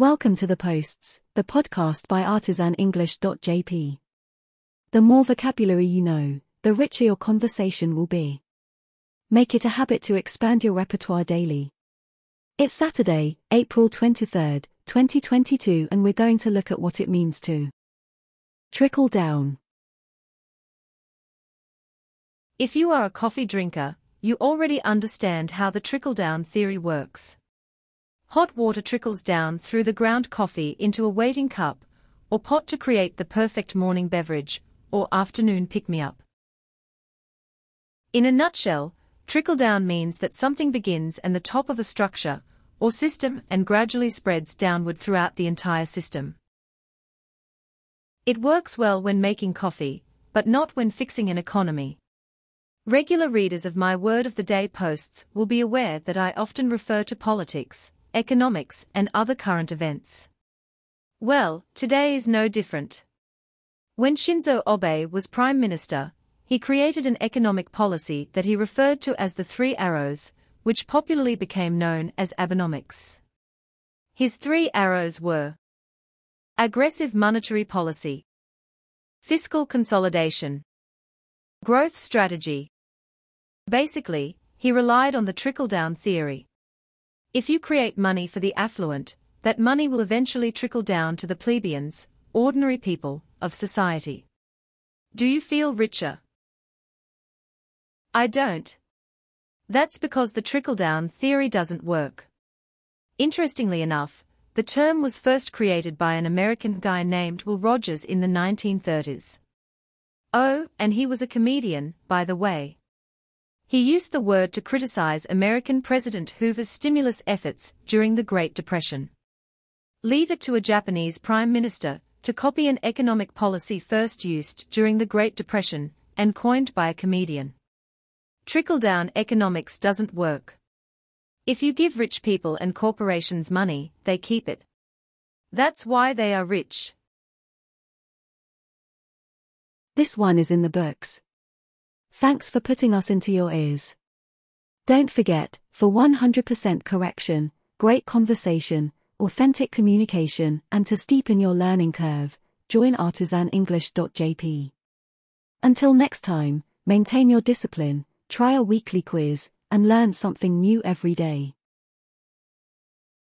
Welcome to The Posts, the podcast by artisanenglish.jp. The more vocabulary you know, the richer your conversation will be. Make it a habit to expand your repertoire daily. It's Saturday, April 23rd, 2022, and we're going to look at what it means to trickle down. If you are a coffee drinker, you already understand how the trickle down theory works. Hot water trickles down through the ground coffee into a waiting cup or pot to create the perfect morning beverage or afternoon pick me up. In a nutshell, trickle down means that something begins at the top of a structure or system and gradually spreads downward throughout the entire system. It works well when making coffee, but not when fixing an economy. Regular readers of my Word of the Day posts will be aware that I often refer to politics, economics, and other current events. Well, today is no different. When Shinzo Abe was Prime Minister, he created an economic policy that he referred to as the Three Arrows, which popularly became known as Abenomics. His three arrows were aggressive monetary policy, fiscal consolidation, growth strategy. Basically, he relied on the trickle down theory. If you create money for the affluent, that money will eventually trickle down to the plebeians, ordinary people, of society. Do you feel richer? I don't. That's because the trickle down theory doesn't work. Interestingly enough, the term was first created by an American guy named Will Rogers in the 1930s. Oh, and he was a comedian, by the way. He used the word to criticize American President Hoover's stimulus efforts during the Great Depression. Leave it to a Japanese prime minister to copy an economic policy first used during the Great Depression and coined by a comedian. Trickle-down economics doesn't work. If you give rich people and corporations money, they keep it. That's why they are rich. This one is in the books. Thanks for putting us into your ears. Don't forget, for 100% correction, great conversation, authentic communication, and to steepen your learning curve, join artisanenglish.jp. Until next time, maintain your discipline, try a weekly quiz, and learn something new every day.